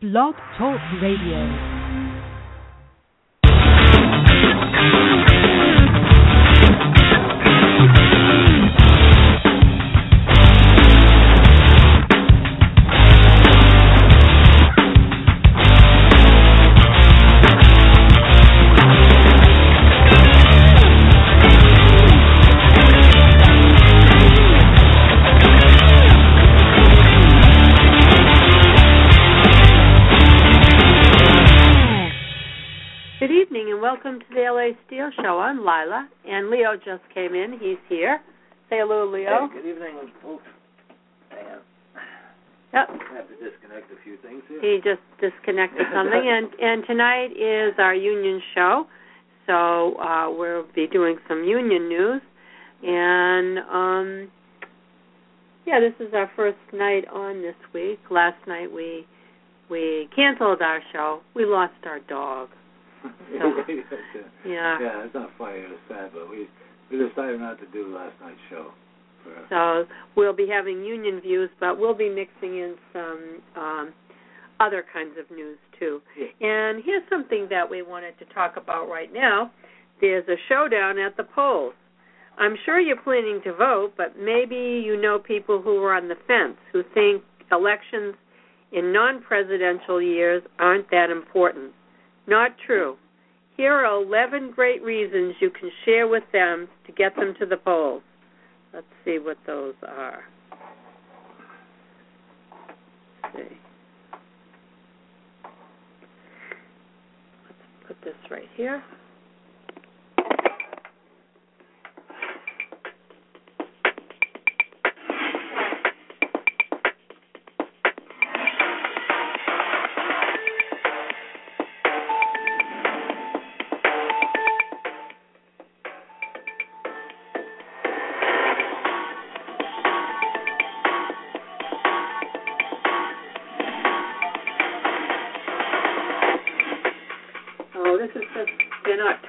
Blog Talk Radio. Steel Lila, and Leo just came in. He's here. Say hello, Leo. Hey, good evening, folks. Hang on. Yep. I have to disconnect a few things here. He just disconnected something, and and tonight is our union show, so uh, we'll be doing some union news, and um, yeah, this is our first night on this week. Last night we we canceled our show. We lost our dog. yeah. Yeah, it's not funny. It's sad, but we we decided not to do last night's show. So we'll be having union views, but we'll be mixing in some um, other kinds of news too. And here's something that we wanted to talk about right now. There's a showdown at the polls. I'm sure you're planning to vote, but maybe you know people who are on the fence who think elections in non-presidential years aren't that important. Not true. Here are 11 great reasons you can share with them to get them to the polls. Let's see what those are. Let's see. Let's put this right here.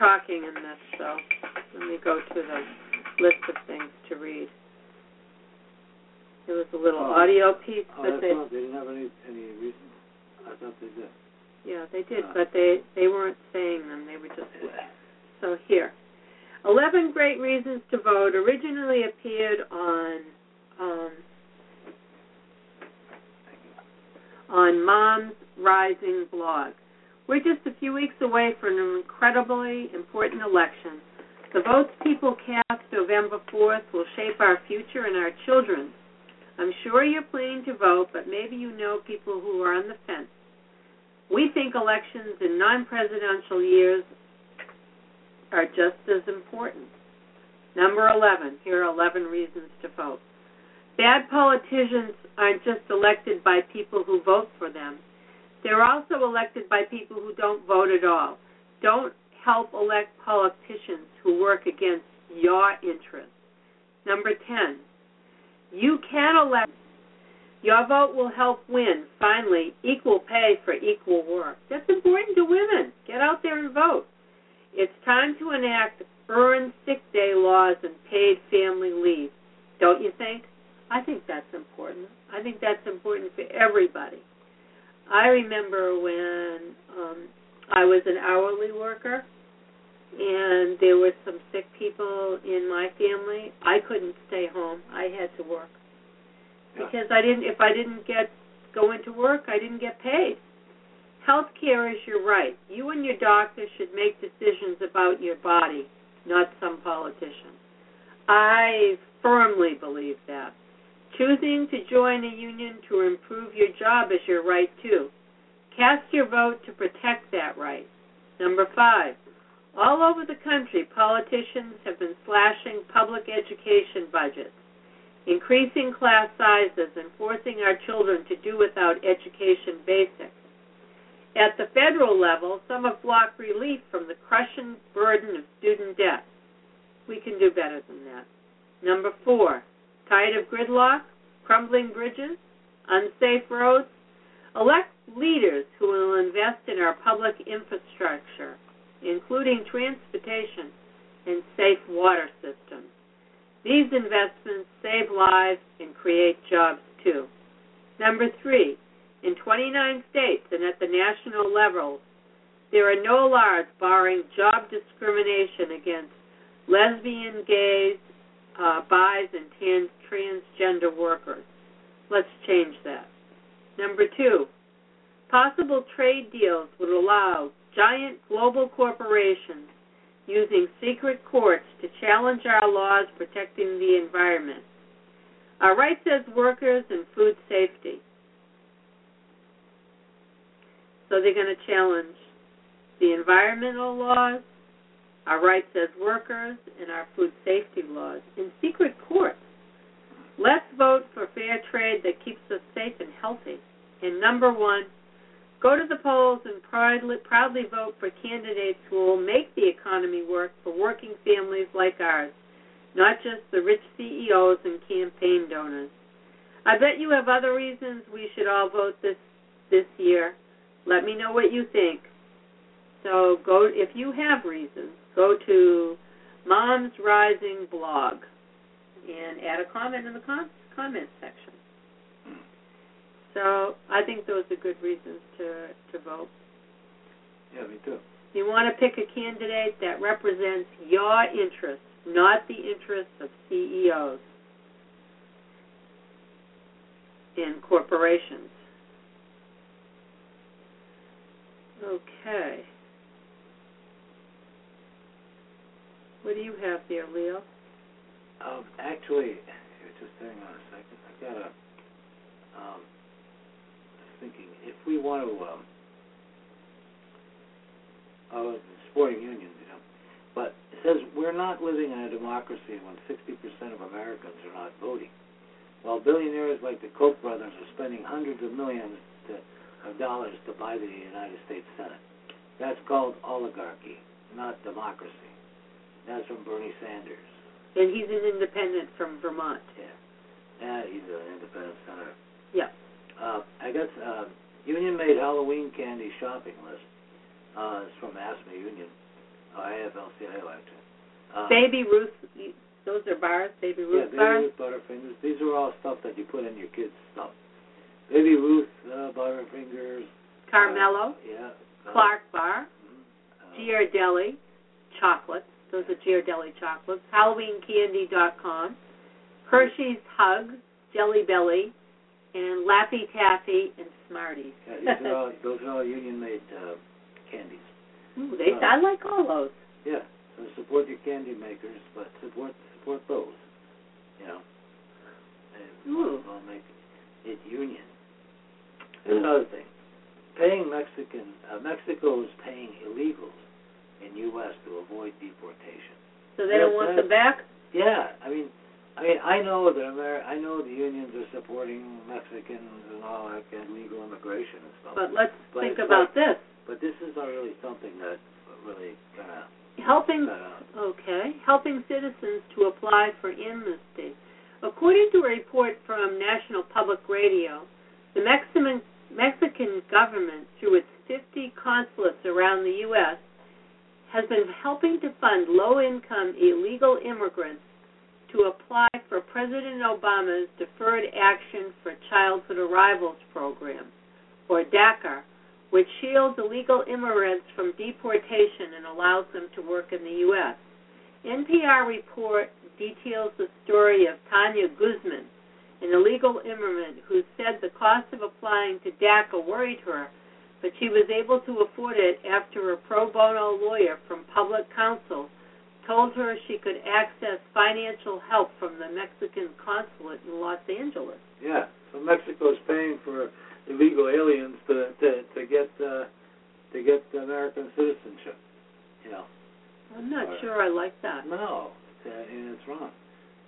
Talking in this, so let me go to the list of things to read. There was a little oh. audio piece, oh, but they, they didn't have any any reason. I thought they did. Yeah, they did, but they they weren't saying them. They were just so here. Eleven Great Reasons to Vote originally appeared on um, on Mom's Rising blog. We're just a few weeks away from an incredibly important election. The votes people cast November 4th will shape our future and our children's. I'm sure you're planning to vote, but maybe you know people who are on the fence. We think elections in non presidential years are just as important. Number 11. Here are 11 reasons to vote. Bad politicians aren't just elected by people who vote for them. They're also elected by people who don't vote at all. Don't help elect politicians who work against your interests. Number 10, you can elect. Your vote will help win, finally, equal pay for equal work. That's important to women. Get out there and vote. It's time to enact earned sick day laws and paid family leave. Don't you think? I think that's important. I think that's important for everybody. I remember when um, I was an hourly worker and there were some sick people in my family. I couldn't stay home. I had to work. Because I didn't if I didn't get go into work, I didn't get paid. Health care is your right. You and your doctor should make decisions about your body, not some politician. I firmly believe that. Choosing to join a union to improve your job is your right too. Cast your vote to protect that right. Number five, all over the country, politicians have been slashing public education budgets, increasing class sizes, and forcing our children to do without education basics. At the federal level, some have blocked relief from the crushing burden of student debt. We can do better than that. Number four, Tired of gridlock, crumbling bridges, unsafe roads? Elect leaders who will invest in our public infrastructure, including transportation and safe water systems. These investments save lives and create jobs too. Number three, in 29 states and at the national level, there are no laws barring job discrimination against lesbian, gays, uh, and trans- transgender workers. Let's change that. Number two, possible trade deals would allow giant global corporations using secret courts to challenge our laws protecting the environment. Our rights as workers and food safety. So they're going to challenge the environmental laws, our rights as workers, and our food safety laws in secret courts. Let's vote for fair trade that keeps us safe and healthy. And number one, go to the polls and proudly, proudly vote for candidates who will make the economy work for working families like ours, not just the rich CEOs and campaign donors. I bet you have other reasons we should all vote this this year. Let me know what you think. So go if you have reasons, go to Moms Rising blog and add a comment in the com- comment section. So I think those are good reasons to to vote. Yeah, me too. You want to pick a candidate that represents your interests, not the interests of CEOs and corporations. Okay. What do you have there, Leo? Um, actually, just hang on a second. I got a. Um, thinking, if we want to, um, the sporting unions, you know, but it says we're not living in a democracy when 60% of Americans are not voting. While billionaires like the Koch brothers are spending hundreds of millions to, of dollars to buy the United States Senate. That's called oligarchy, not democracy. That's from Bernie Sanders. And he's an independent from Vermont. Yeah. Yeah, he's an independent senator. Yeah. Uh, I guess uh, Union made Halloween candy shopping list. Uh, it's from ASMA Union, AFL-CIO actually. Uh, Baby Ruth, those are bars. Baby Ruth yeah, Baby bars. Ruth Butterfingers. These are all stuff that you put in your kids' stuff. Baby Ruth uh, Butterfingers. Caramello, Uh, yeah. Uh, Clark Bar, mhm, uh, Ghirardelli chocolates. Those are Ghirardelli chocolates. HalloweenCandy.com. Hershey's Hugs, Jelly Belly, and Laffy Taffy and Smarties. yeah, these are all, those are all Union-made uh, candies. Ooh, they, I like all those. Yeah. So support your candy makers, but support support those. You know. And Ooh. we'll make it union. Here's another thing. Paying Mexican uh, Mexico is paying illegals in U.S. to avoid deportation. So they don't want them uh, back? Yeah, I mean, I mean, I know that Amer- I know the unions are supporting Mexicans and all that of legal immigration and stuff. But let's But think about this. but this is not really something that really kind of Helping. Okay, helping citizens to apply for amnesty. According to a report from National Public Radio, the Mexican Mexican government, through its 50 consulates around the U.S., has been helping to fund low-income illegal immigrants to apply for President Obama's Deferred Action for Childhood Arrivals program, or DACA, which shields illegal immigrants from deportation and allows them to work in the U.S. NPR report details the story of Tanya Guzman, an illegal immigrant who said the cost of applying to DACA worried her, but she was able to afford it after a pro bono lawyer from public counsel told her she could access financial help from the Mexican consulate in Los Angeles. Yeah, so Mexico's paying for illegal aliens to to to get uh, to get American citizenship. You know, I'm not Right. sure I like that. no, it's, uh, and it's wrong.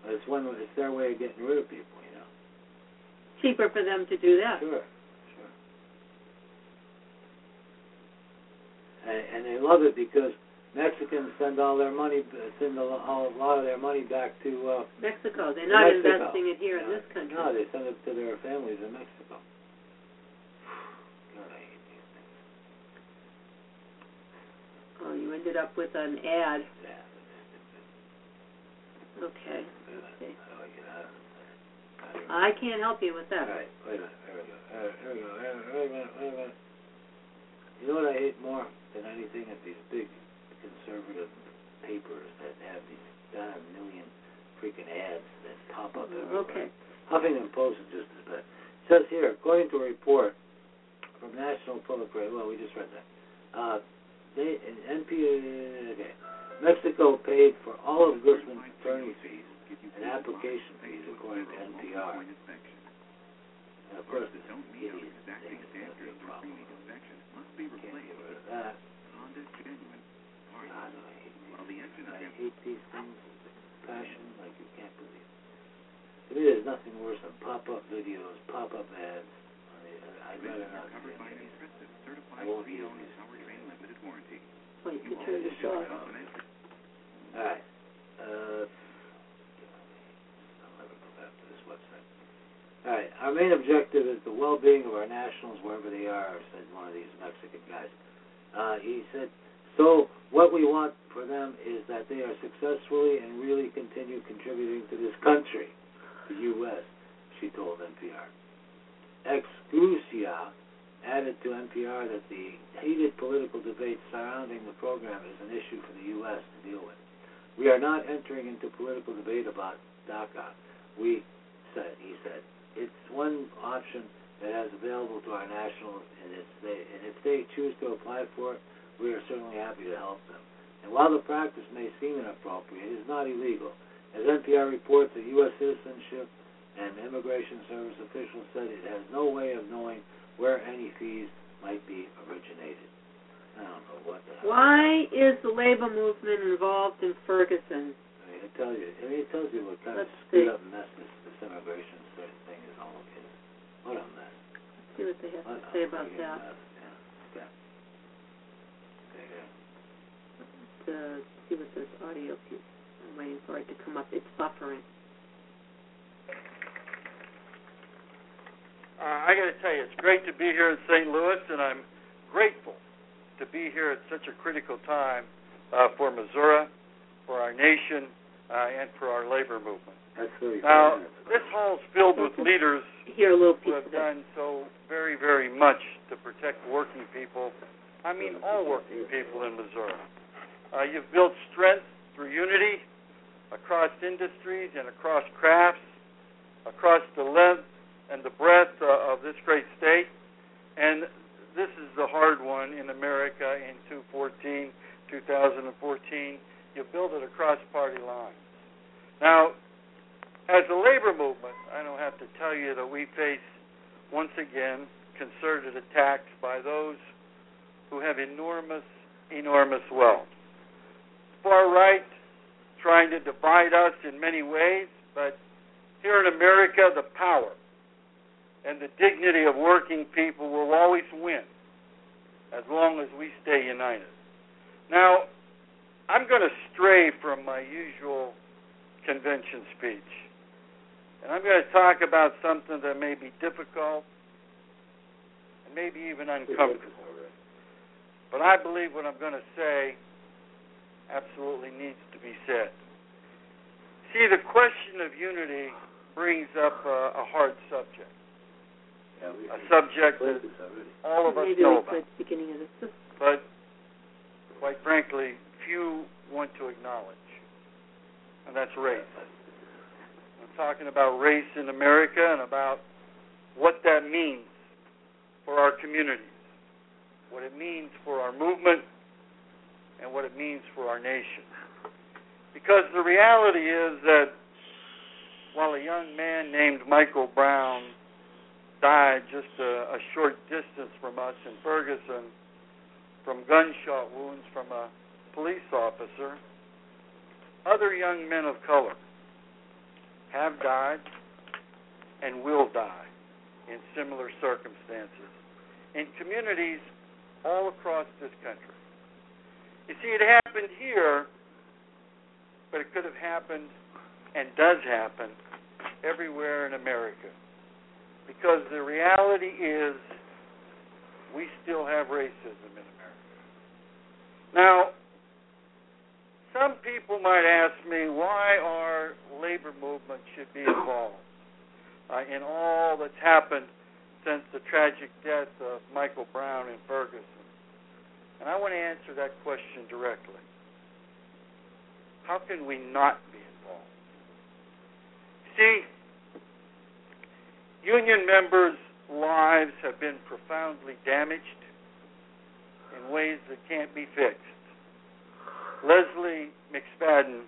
It's one. It's their way of getting rid of people. You know. Cheaper for them to do that. Sure. And, and they love it because Mexicans send all their money, send a, a lot of their money back to. Uh, Mexico. They're not Mexico. investing it here in this country. No, they send it to their families in Mexico. God, I hate these things. Oh, you ended up with an ad. Yeah. Okay. Okay. I get out of this? I can't help you with that. right, wait a minute. There we go. All here we go. Wait a minute. Wait a minute. Wait a minute. You know what I hate more than anything is these big conservative papers that have these damn million freaking ads that pop up everywhere. Okay. Huffington Post is just as bad. It says here, according to a report from National Public Radio, well, we just read that. Uh, they in NP, okay, Mexico paid for all of Guzman's attorney fees and application fees, according to NPR. And of course, this idiot thinks that's a problem. Can't get rid of. God, I hate these. I hate these things with passion like you can't believe. To me, there's nothing worse than pop-up videos, pop-up ads. I mean, I'd rather not see any of it. I won't use these. Wait, you turn this off. All right. Uh, I'll never go back to this website. Our main objective is the well-being of our nationals wherever they are, said one of these Mexican guys. Uh, he said, so what we want for them is that they are successfully and really continue contributing to this country, the U.S., she told NPR. Exclusia added to NPR that the heated political debate surrounding the program is an issue for the U.S. to deal with. We are not entering into political debate about DACA. We said, he said, it's one option that has available to our nationals, and, it's they, and if they choose to apply for it, we are certainly happy to help them. And while the practice may seem inappropriate, it is not illegal. As NPR reports, the U.S. Citizenship and Immigration Service officials said it has no way of knowing where any fees might be originated. I don't know what the hell. Why is the labor movement involved in Ferguson? I mean, it tells you. I mean, it tells you what kind Let's of screwed see. up mess this, this immigration certain thing is all is. What a mess. Let's see what they have to say about friggin' that. Yeah. Okay. Okay, yeah. To see what this audio piece. I'm waiting for it to come up. It's buffering. Uh, I got to tell you, it's great to be here in St. Louis, and I'm grateful to be here at such a critical time uh, for Missouri, for our nation, uh, and for our labor movement. That's really Now, this hall's filled with leaders Hear a little who have done so very, very much to protect working people. I mean, all working people in Missouri. Uh, you've built strength through unity across industries and across crafts, across the length and the breadth uh, of this great state. And this is the hard one in America in 2014, 2014. You build it across party lines. Now, as a labor movement, I don't have to tell you that we face once again concerted attacks by those who have enormous, enormous wealth. Far right, trying to divide us in many ways, but here in America, the power and the dignity of working people will always win as long as we stay united. Now, I'm going to stray from my usual convention speech, and I'm going to talk about something that may be difficult and maybe even uncomfortable. But I believe what I'm going to say absolutely needs to be said. See, the question of unity brings up a, a hard subject, Yeah, a subject that this all of us Maybe know like about, at the beginning of this. but quite frankly, few want to acknowledge, and that's race. Talking about race in America and about what that means for our communities, what it means for our movement, and what it means for our nation. Because the reality is that while a young man named Michael Brown died just a, a short distance from us in Ferguson from gunshot wounds from a police officer, other young men of color have died and will die in similar circumstances in communities all across this country. You see, it happened here, but it could have happened and does happen everywhere in America. Because the reality is, we still have racism in America. Now, some people might ask me why our labor movement should be involved. uh, in all that's happened since the tragic death of Michael Brown in Ferguson. And I want to answer that question directly. How can we not be involved? See, union members' lives have been profoundly damaged in ways that can't be fixed. Lesley McSpadden,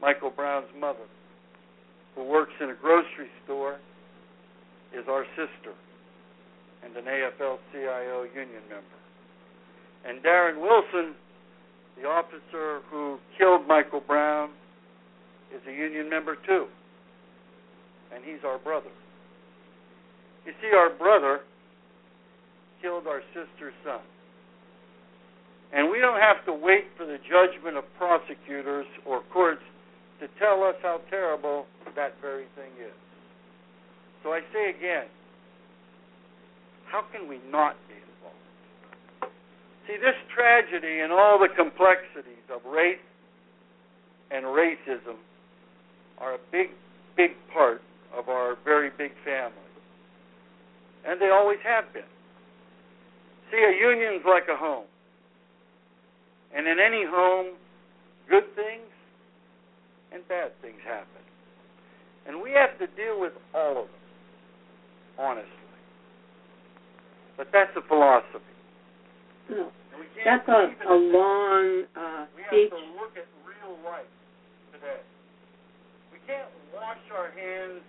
Michael Brown's mother, who works in a grocery store, is our sister and an AFL CIO union member. And Darren Wilson, the officer who killed Michael Brown, is a union member too. And he's our brother. You see, our brother killed our sister's son. And we don't have to wait for the judgment of prosecutors or courts to tell us how terrible that very thing is. So I say again, how can we not be involved? See, this tragedy and all the complexities of race and racism are a big, big part of our very big family. And they always have been. See, a union's like a home. And in any home, good things and bad things happen. And we have to deal with all of them, honestly. But that's a philosophy. No. We That's a, a long uh, We speech. have to look at real life today. We can't wash our hands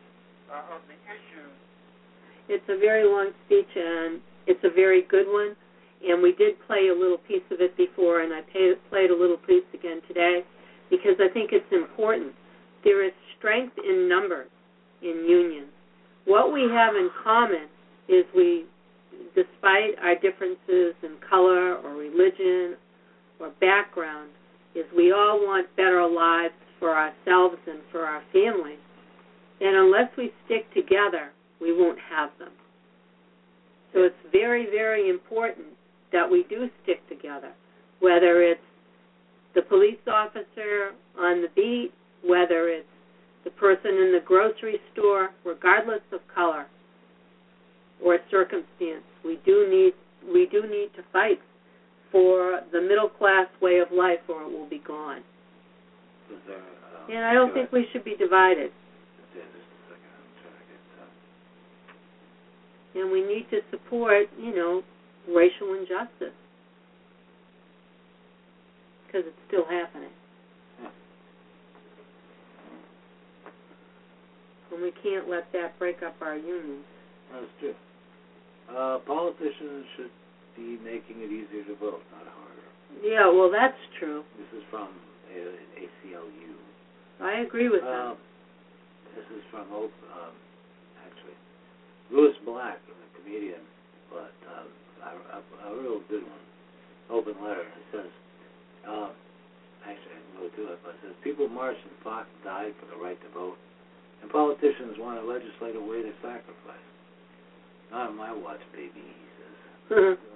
uh, of the issues. It's a very long speech, and it's a very good one. And we did play a little piece of it before, and I pay, played a little piece again today because I think it's important. There is strength in numbers in unions. What we have in common is we, despite our differences in color or religion or background, is we all want better lives for ourselves and for our families. And unless we stick together, we won't have them. So it's very, very important that we do stick together, whether it's the police officer on the beat, whether it's the person in the grocery store, regardless of color or circumstance. We do need we do need to fight for the middle class way of life or it will be gone. There, uh, And I don't think ahead. we should be divided. A second. I'm to get. Uh, And we need to support, you know, racial injustice. Because it's still happening. And we can't let that break up our unions. that's true. Uh, politicians should be making it easier to vote, not harder. Yeah, well, that's true. This is from ACLU. I agree with Uh, that. this is from um, actually, Lewis Black, a comedian, but um, a, a, a real good one. Open letter. It says, uh, actually, I can go to it, but it says people marched and fought and died for the right to vote, and politicians want to legislate away their sacrifice. Not on my watch, baby. He says.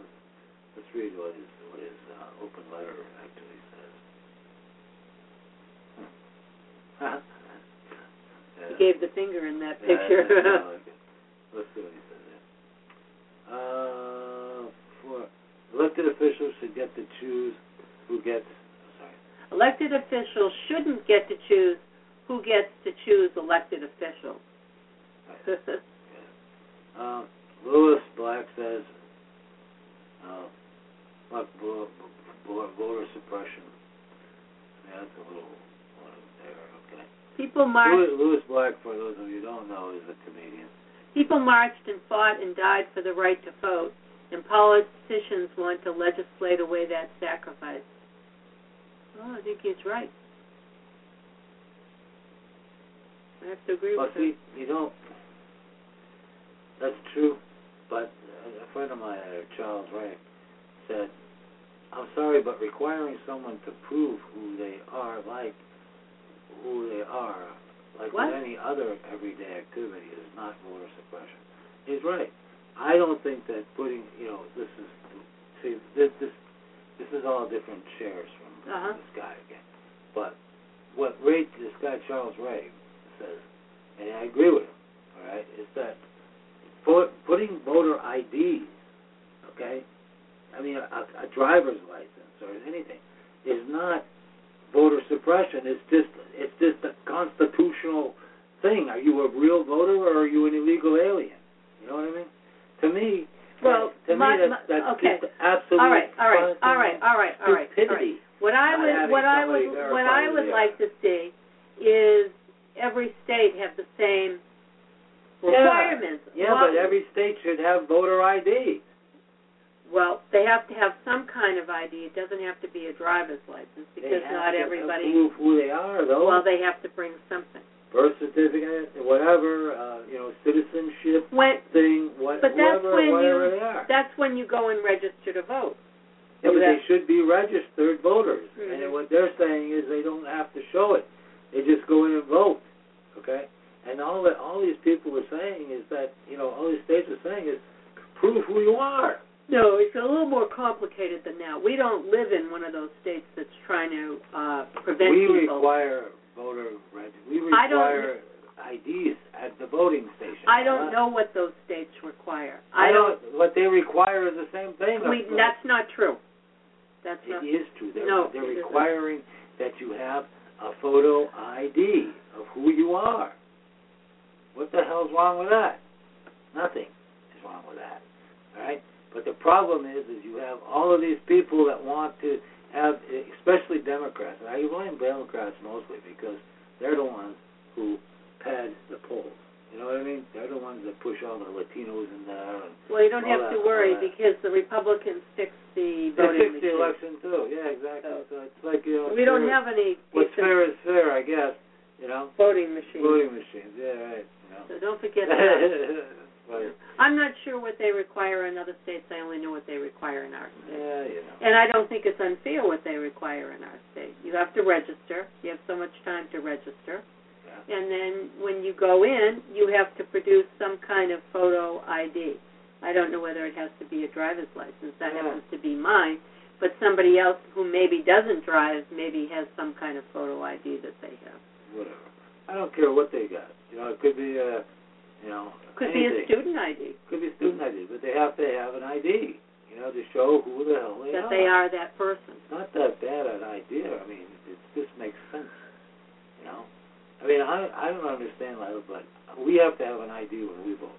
Let's read what his what his uh, open letter actually says. Hmm. he gave the finger in that Yeah, picture. that sounds like it. Let's see what he says. Uh, elected officials should get to choose who gets. Sorry. elected officials shouldn't get to choose who gets to choose elected officials. Uh, Lewis Black says, uh, fuck vo- vo- voter suppression. Yeah, that's a little there. Okay. people marched. Lewis Black, for those of you who don't know, is a comedian. People marched and fought and died for the right to vote, and politicians want to legislate away that sacrifice. Well, I think he's right. I have to agree Well, with him. see, you know, that's true, but a friend of mine, uh, Charles Wright, said, I'm sorry, but requiring someone to prove who they are, like who they are, like What? with any other everyday activity, is not voter suppression. He's right. I don't think that putting, you know, this is, see, this this this is all different shares from Uh-huh. this guy again. But what Ray, this guy Charles Ray says, and I agree with him. All right, is that put, putting voter IDs, okay, I mean a, a driver's license or anything, is not voter suppression. It's just it's just a constitutional thing. Are you a real voter or are you an illegal alien? You know what I mean? To me, Well, to my- me that's, that's okay. just absolute All right, all right, all right, all right, all right. all right. What I would, what I would, what I would like to see is every state have the same requirements. Yeah, Well- but every state should have voter ID. Well, they have to have some kind of ID. It doesn't have to be a driver's license They because have not to everybody. prove who they are, though. Well, they have to bring something. Birth certificate, whatever, uh, you know, citizenship When thing, what, But that's whatever, when whatever you- they are. that's when you go and register to vote. Yeah, but they should be registered voters. Mhm. And what they're saying is they don't have to show it. They just go in and vote. Okay? And all that all these people are saying is that, you know, all these states are saying is prove who you are. No, it's a little more complicated than that. We don't live in one of those states that's trying to uh, prevent we people. require voter reg we I don't- require IDs at the voting station. I don't know what those states require. I I don't. what they require is the same thing. We, that's not true. That's It not. is true. They're, No, they're it isn't. requiring that you have a photo ID of who you are. What the hell's wrong with that? Nothing is wrong with that. All right? But the problem is, is you have all of these people that want to have, especially Democrats. And I blame Democrats mostly because they're the ones who pad the polls. You know what I mean? They're the ones that push all the Latinos in there. And Well, you don't have that- to worry because the Republicans fix the voting. They fixed the machine. election too. Yeah, exactly. So- So it's like you know. We don't fair- have any What's fair is fair, I guess. You know. voting machines. Voting machines. Yeah, right. You know. So don't forget that. I'm not sure what they require in other states. I only know what they require in our state. Yeah, you know. And I don't think it's unfair what they require in our state. You have to register. You have so much time to register. Yeah. And then when you go in, you have to produce some kind of photo ID. I don't know whether it has to be a driver's license. That Yeah. happens to be mine. But somebody else who maybe doesn't drive maybe has some kind of photo ID that they have. Whatever. I don't care what they got. You know, it could be a, you know, Could anything. be a student ID Could be a student ID, but they have to have an ID. You know, to show who the hell they that are. That they are that person. It's not that bad an idea. I mean, it just makes sense. You know. I mean, I I don't understand, Lila, but we have to have an ID when we vote.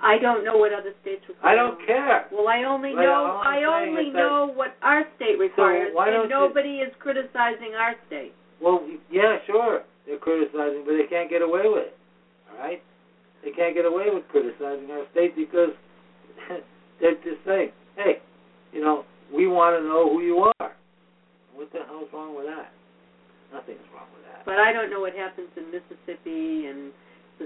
I don't know what other states require. I don't care. Well, I only Well, know I only is that- know what our state requires, don't and you- nobody is criticizing our state. Well, yeah, sure, they're criticizing, but they can't get away with it. All right, they can't get away with criticizing our state because they're just saying, "Hey, you know, we want to know who you are." What the hell's wrong with that? Nothing's wrong with that. But I don't know what happens in Mississippi and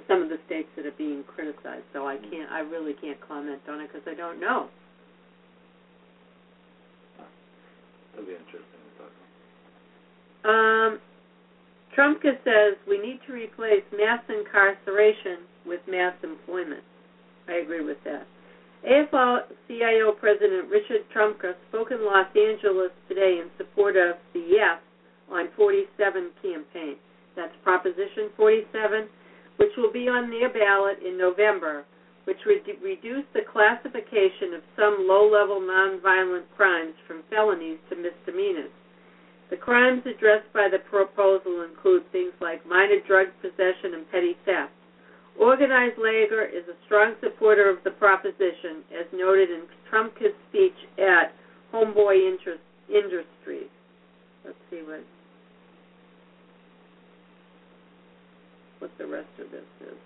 some of the states that are being criticized, so I can't. I really can't comment on it because I don't know. That'll be interesting to talk about. Um, Trumka says we need to replace mass incarceration with mass employment. I agree with that. AFL-CIO President Richard Trumka spoke in Los Angeles today in support of the Yes on 47 campaign. That's Proposition 47, which will be on their ballot in November, which would reduce the classification of some low-level nonviolent crimes from felonies to misdemeanors. The crimes addressed by the proposal include things like minor drug possession and petty theft. Organized labor is a strong supporter of the proposition, as noted in Trumka's speech at Homeboy Interest, Industries. Let's see what what the rest of this is.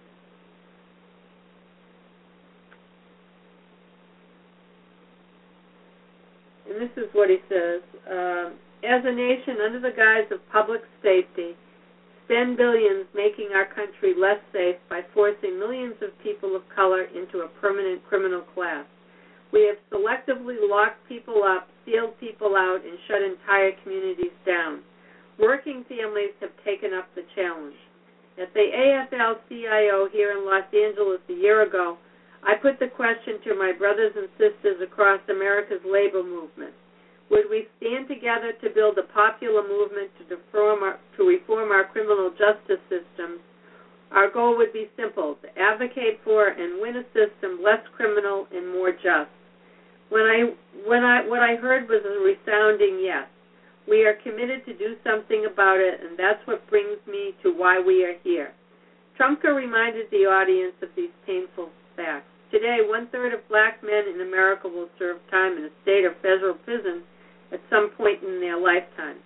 And this is what he says. Um, as a nation, under the guise of public safety, spend billions making our country less safe by forcing millions of people of color into a permanent criminal class. We have selectively locked people up, sealed people out, and shut entire communities down. Working families have taken up the challenge. At the AFL-CIO here in Los Angeles a year ago, I put the question to my brothers and sisters across America's labor movement. Would we stand together to build a popular movement to reform our, to reform our criminal justice systems, Our goal would be simple to advocate for and win a system less criminal and more just. When I when I what I heard was a resounding yes. We are committed to do something about it and that's what brings me to why we are here. Trumka reminded the audience of these painful facts. Today, one third of black men in America will serve time in a state or federal prison at some point in their lifetime.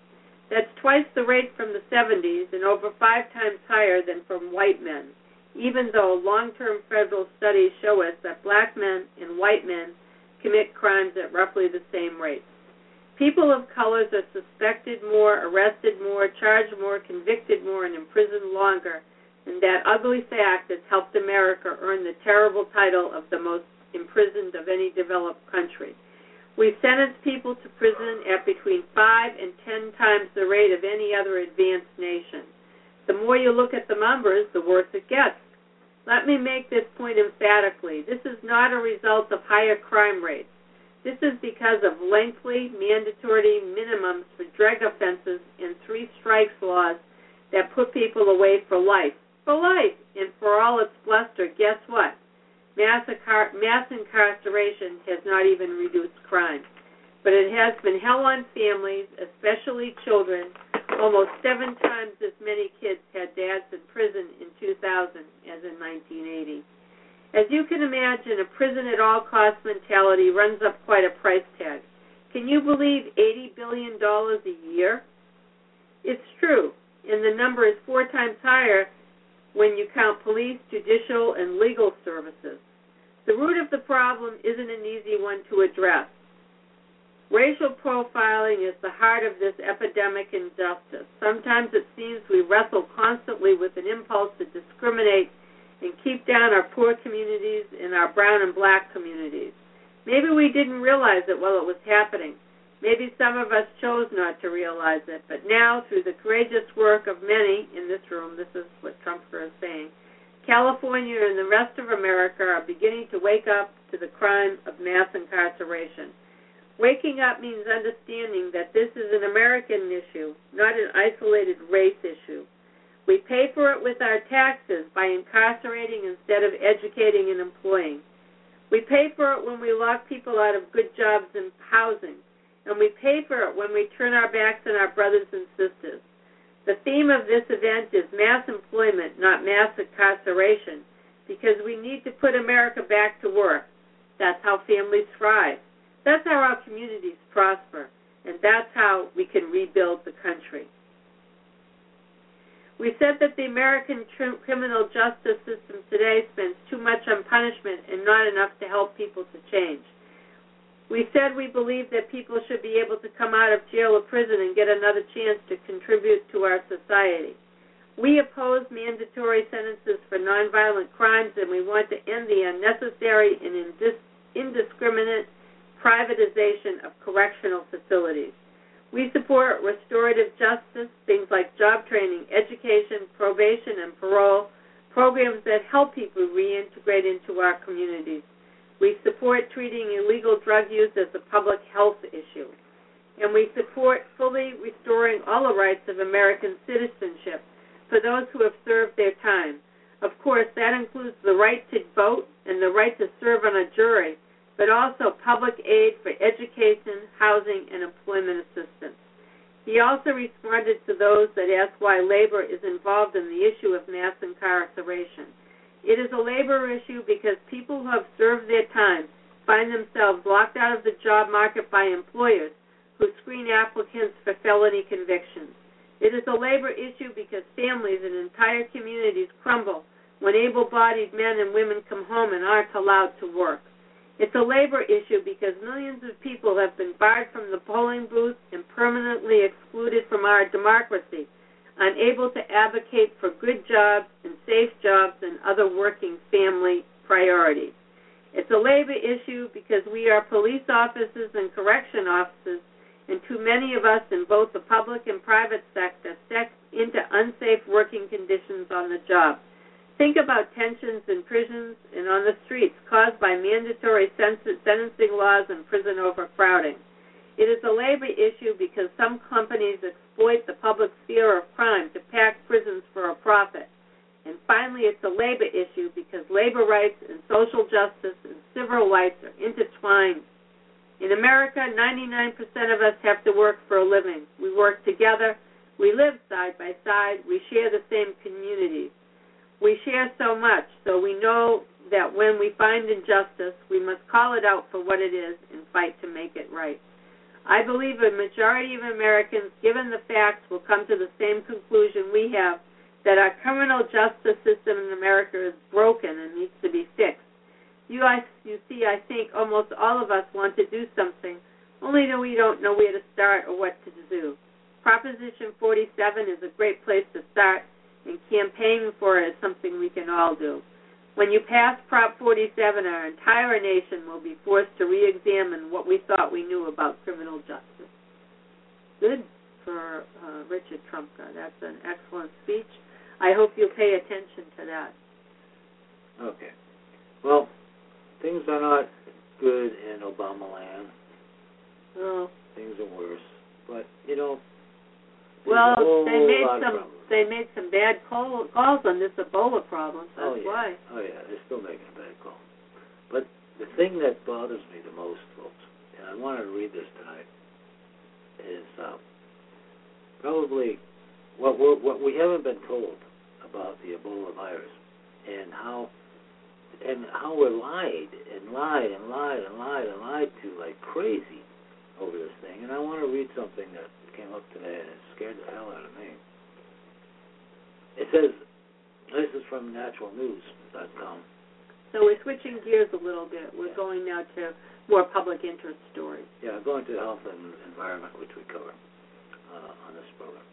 That's twice the rate from the 70s and over five times higher than from white men, even though long term federal studies show us that black men and white men commit crimes at roughly the same rates. People of colors are suspected more, arrested more, charged more, convicted more, and imprisoned longer and that ugly fact has helped America earn the terrible title of the most imprisoned of any developed country. We sentence people to prison at between five and ten times the rate of any other advanced nation. The more you look at the numbers, the worse it gets. Let me make this point emphatically. This is not a result of higher crime rates. This is because of lengthy mandatory minimums for drug offenses and three strikes laws that put people away for life for life. And for all its bluster, guess what? Mass, mass incarceration has not even reduced crime. But it has been hell on families, especially children. Almost seven times as many kids had dads in prison in 2000 as in 1980. As you can imagine, a prison at all cost mentality runs up quite a price tag. Can you believe $80 billion a year? It's true, and the number is four times higher when you count police, judicial, and legal services. The root of the problem isn't an easy one to address. Racial profiling is the heart of this epidemic injustice. Sometimes it seems we wrestle constantly with an impulse to discriminate and keep down our poor communities and our brown and black communities. Maybe we didn't realize it while it was happening. Maybe some of us chose not to realize it, but now, through the courageous work of many in this room, this is what Trumka is saying, California and the rest of America are beginning to wake up to the crime of mass incarceration. Waking up means understanding that this is an American issue, not an isolated race issue. We pay for it with our taxes by incarcerating instead of educating and employing. We pay for it when we lock people out of good jobs and housing and we pay for it when we turn our backs on our brothers and sisters. The theme of this event is mass employment, not mass incarceration, because we need to put America back to work. That's how families thrive. That's how our communities prosper. And that's how we can rebuild the country. We said that the American tr- criminal justice system today spends too much on punishment and not enough to help people to change. We said we believe that people should be able to come out of jail or prison and get another chance to contribute to our society. We oppose mandatory sentences for nonviolent crimes, and we want to end the unnecessary and indiscriminate privatization of correctional facilities. We support restorative justice, things like job training, education, probation, and parole, programs that help people reintegrate into our communities. We support treating illegal drug use as a public health issue. And we support fully restoring all the rights of American citizenship for those who have served their time. Of course, that includes the right to vote and the right to serve on a jury, but also public aid for education, housing, and employment assistance. He also responded to those that asked why labor is involved in the issue of mass incarceration. It is a labor issue because people who have served their time find themselves locked out of the job market by employers who screen applicants for felony convictions. It is a labor issue because families and entire communities crumble when able bodied men and women come home and aren't allowed to work. It's a labor issue because millions of people have been barred from the polling booth and permanently excluded from our democracy unable to advocate for good jobs and safe jobs and other working family priorities. It's a labor issue because we are police officers and correction officers, and too many of us in both the public and private sector step into unsafe working conditions on the job. Think about tensions in prisons and on the streets caused by mandatory sentencing laws and prison overcrowding. It is a labor issue because some companies exploit the public sphere of crime to pack prisons for a profit. And finally, it's a labor issue because labor rights and social justice and civil rights are intertwined. In America, 99% of us have to work for a living. We work together. We live side by side. We share the same communities. We share so much, so we know that when we find injustice, we must call it out for what it is and fight to make it right. I believe a majority of Americans, given the facts, will come to the same conclusion we have that our criminal justice system in America is broken and needs to be fixed. You, I, you see, I think almost all of us want to do something, only that we don't know where to start or what to do. Proposition 47 is a great place to start, and campaigning for it is something we can all do. When you pass Prop 47, our entire nation will be forced to re examine what we thought we knew about criminal justice. Good for uh, Richard Trumka. That's an excellent speech. I hope you'll pay attention to that. Okay. Well, things are not good in Obama land. Oh. Things are worse. But, you know, well, they made some they made some bad call, calls on this Ebola problem. So oh, that's yeah. why. Oh, yeah. They're still making a bad call. But the thing that bothers me the most, folks, and I wanted to read this tonight, is uh, probably what we're, what we haven't been told about the Ebola virus and how and how we're lied and lied and lied and lied and lied to like crazy over this thing. And I want to read something that came up today and it scared the hell out of me. It says, this is from naturalnews.com. So we're switching gears a little bit. We're Yeah. going now to more public interest stories. Yeah, going to health and environment, which we cover uh, on this program.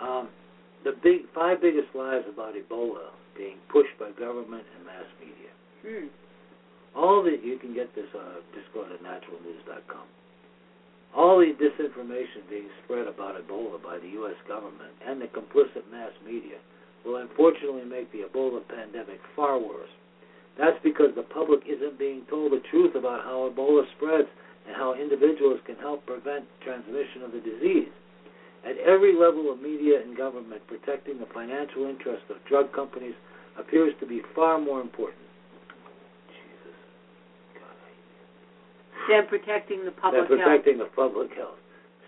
Um, the big five biggest lies about Ebola being pushed by government and mass media. Hmm. All that you can get this uh, just go to naturalnews.com. All the disinformation being spread about Ebola by the U.S. government and the complicit mass media will unfortunately make the Ebola pandemic far worse. That's because the public isn't being told the truth about how Ebola spreads and how individuals can help prevent transmission of the disease. At every level of media and government, protecting the financial interests of drug companies appears to be far more important. Jesus. God, I Then protecting the public than health. protecting the public health.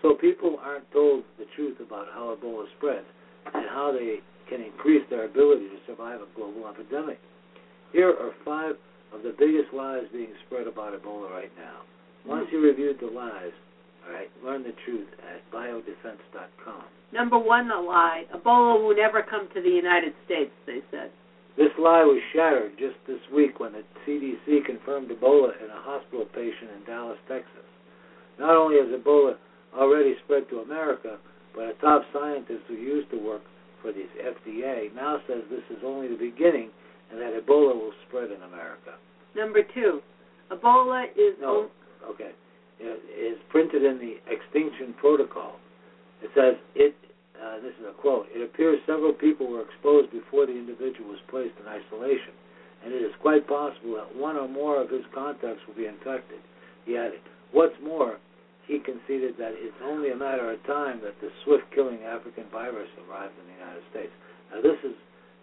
So people aren't told the truth about how Ebola spreads and how they can increase their ability to survive a global epidemic. Here are five of the biggest lies being spread about Ebola right now. Once you reviewed the lies, all right, learn the truth at biodefense.com. Number one, the lie. Ebola will never come to the United States, they said. This lie was shattered just this week when the CDC confirmed Ebola in a hospital patient in Dallas, Texas. Not only has Ebola already spread to America, but a top scientist who used to work for the FDA now says this is only the beginning and that Ebola will spread in America. Number two, Ebola is No, okay. It is printed in the Extinction Protocol. It says it. Uh, this is a quote. It appears several people were exposed before the individual was placed in isolation, and it is quite possible that one or more of his contacts will be infected. He added, "What's more, he conceded that it's only a matter of time that the swift-killing African virus arrives in the United States." Now, this is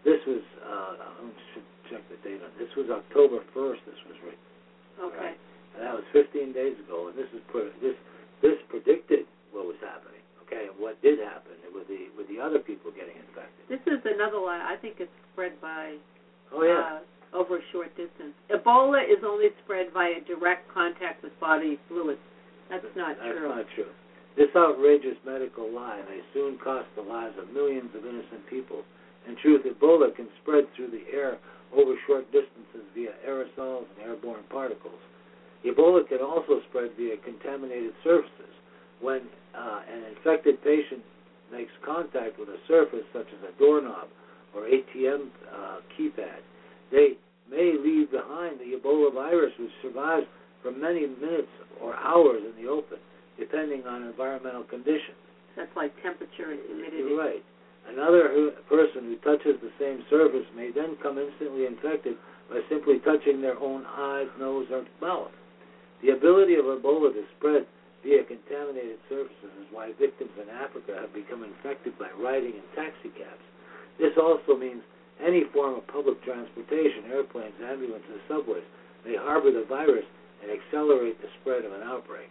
this was. Uh, I should check the date on. This was October 1st. This was written. okay. And that was 15 days ago, and this is pre- this this predicted what was happening. Okay, and what did happen with the with the other people getting infected. This is another lie. I think it's spread by Oh yeah, uh, over a short distance. Ebola is only spread via direct contact with body fluids. That's not that's true. That's not true. This outrageous medical lie may soon cost the lives of millions of innocent people. In truth, Ebola can spread through the air over short distances via aerosols and airborne particles. Ebola can also spread via contaminated surfaces. When uh, an infected patient makes contact with a surface such as a doorknob or ATM uh, keypad, they may leave behind the Ebola virus, which survives for many minutes or hours in the open, depending on environmental conditions. That's like temperature and humidity. You're right. Another who, person who touches the same surface may then come instantly infected by simply touching their own eyes, nose, or mouth. The ability of Ebola to spread via contaminated surfaces is why victims in Africa have become infected by riding in taxi cabs. This also means any form of public transportation, airplanes, ambulances, subways, may harbor the virus and accelerate the spread of an outbreak.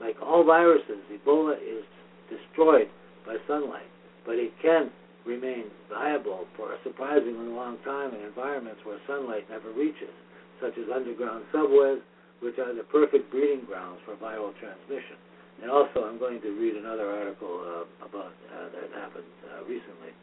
Like all viruses, Ebola is destroyed by sunlight, but it can remain viable for a surprisingly long time in environments where sunlight never reaches, such as underground subways, which are the perfect breeding grounds for viral transmission. And also, I'm going to read another article uh, about uh, that happened uh, recently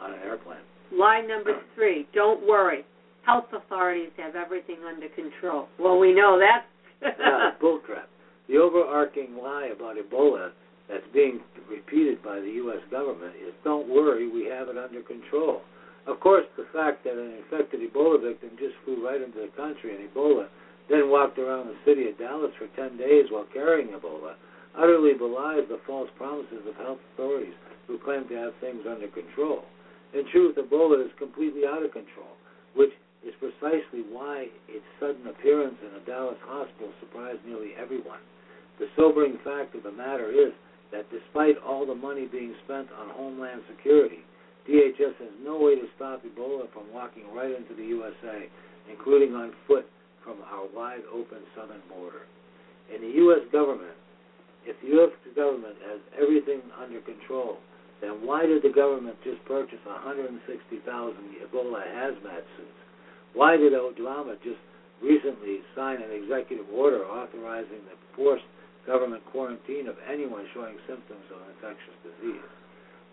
on an airplane. Line number three, don't worry. Health authorities have everything under control. Well, we know that. yeah, bullcrap. The overarching lie about Ebola that's being repeated by the U.S. government is don't worry, we have it under control. Of course, the fact that an infected Ebola victim just flew right into the country and Ebola then walked around the city of Dallas for 10 days while carrying Ebola utterly belies the false promises of health authorities who claim to have things under control. In truth, Ebola is completely out of control, which is precisely why its sudden appearance in a Dallas hospital surprised nearly everyone. The sobering fact of the matter is that despite all the money being spent on homeland security, DHS has no way to stop Ebola from walking right into the USA, including on foot from our wide open southern border. In the U.S. government, if the U.S. government has everything under control, then why did the government just purchase 160,000 Ebola hazmat suits? Why did Obama just recently sign an executive order authorizing the forced government quarantine of anyone showing symptoms of infectious disease?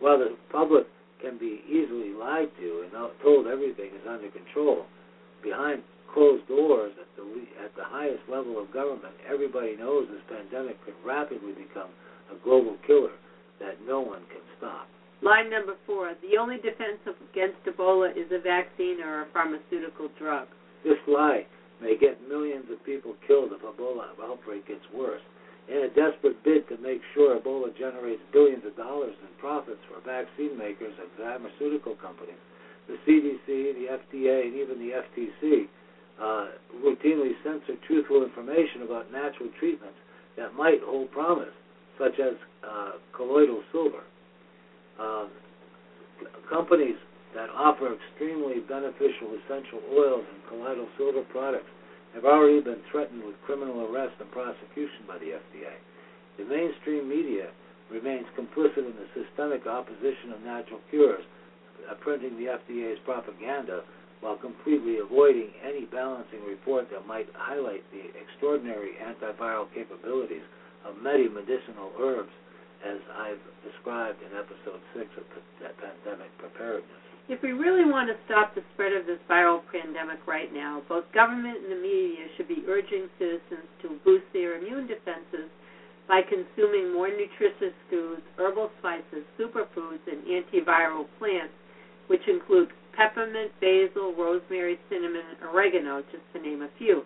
Well, the public can be easily lied to and told everything is under control. Behind closed doors at the at the highest level of government, everybody knows this pandemic could rapidly become a global killer that no one can stop. Line number four: the only defense against Ebola is a vaccine or a pharmaceutical drug. This lie may get millions of people killed if Ebola outbreak gets worse. In a desperate bid to make sure Ebola generates billions of dollars in profits for vaccine makers and pharmaceutical companies, the CDC, the FDA, and even the FTC uh, routinely censor truthful information about natural treatments that might hold promise, such as uh, colloidal silver. Uh, companies that offer extremely beneficial essential oils and colloidal silver products have already been threatened with criminal arrest and prosecution by the FDA. The mainstream media remains complicit in the systemic opposition of natural cures, uh, printing the FDA's propaganda while completely avoiding any balancing report that might highlight the extraordinary antiviral capabilities of many medicinal herbs, as I've described in episode 6 of that Pandemic Preparedness. If we really want to stop the spread of this viral pandemic right now, both government and the media should be urging citizens to boost their immune defenses by consuming more nutritious foods, herbal spices, superfoods, and antiviral plants, which include peppermint, basil, rosemary, cinnamon, oregano, just to name a few.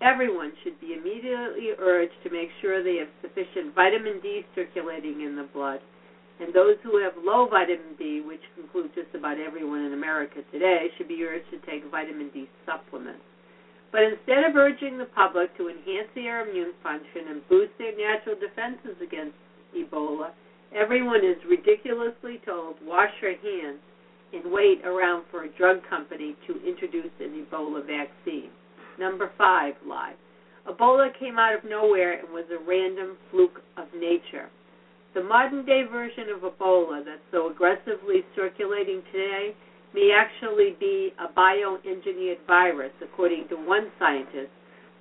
Everyone should be immediately urged to make sure they have sufficient vitamin D circulating in the blood. And those who have low vitamin D, which includes just about everyone in America today, should be urged to take vitamin D supplements. But instead of urging the public to enhance their immune function and boost their natural defenses against Ebola, everyone is ridiculously told wash your hands and wait around for a drug company to introduce an Ebola vaccine. Number five, lie. Ebola came out of nowhere and was a random fluke of nature. The modern day version of Ebola that's so aggressively circulating today may actually be a bioengineered virus, according to one scientist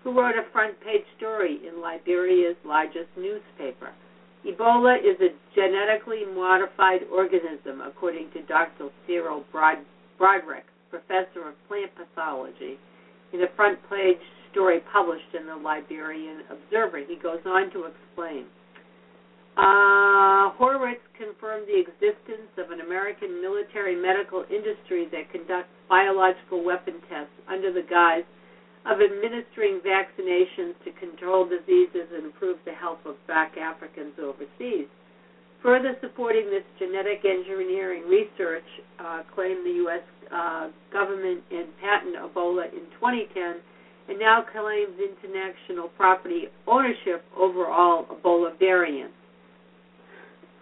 who wrote a front page story in Liberia's largest newspaper. Ebola is a genetically modified organism, according to Dr. Cyril Brod- Broderick, professor of plant pathology, in a front page story published in the Liberian Observer. He goes on to explain. Uh, Horowitz confirmed the existence of an American military medical industry that conducts biological weapon tests under the guise of administering vaccinations to control diseases and improve the health of black Africans overseas. Further supporting this genetic engineering research, uh, claimed the U.S. Uh, government and patent Ebola in 2010, and now claims international property ownership over all Ebola variants.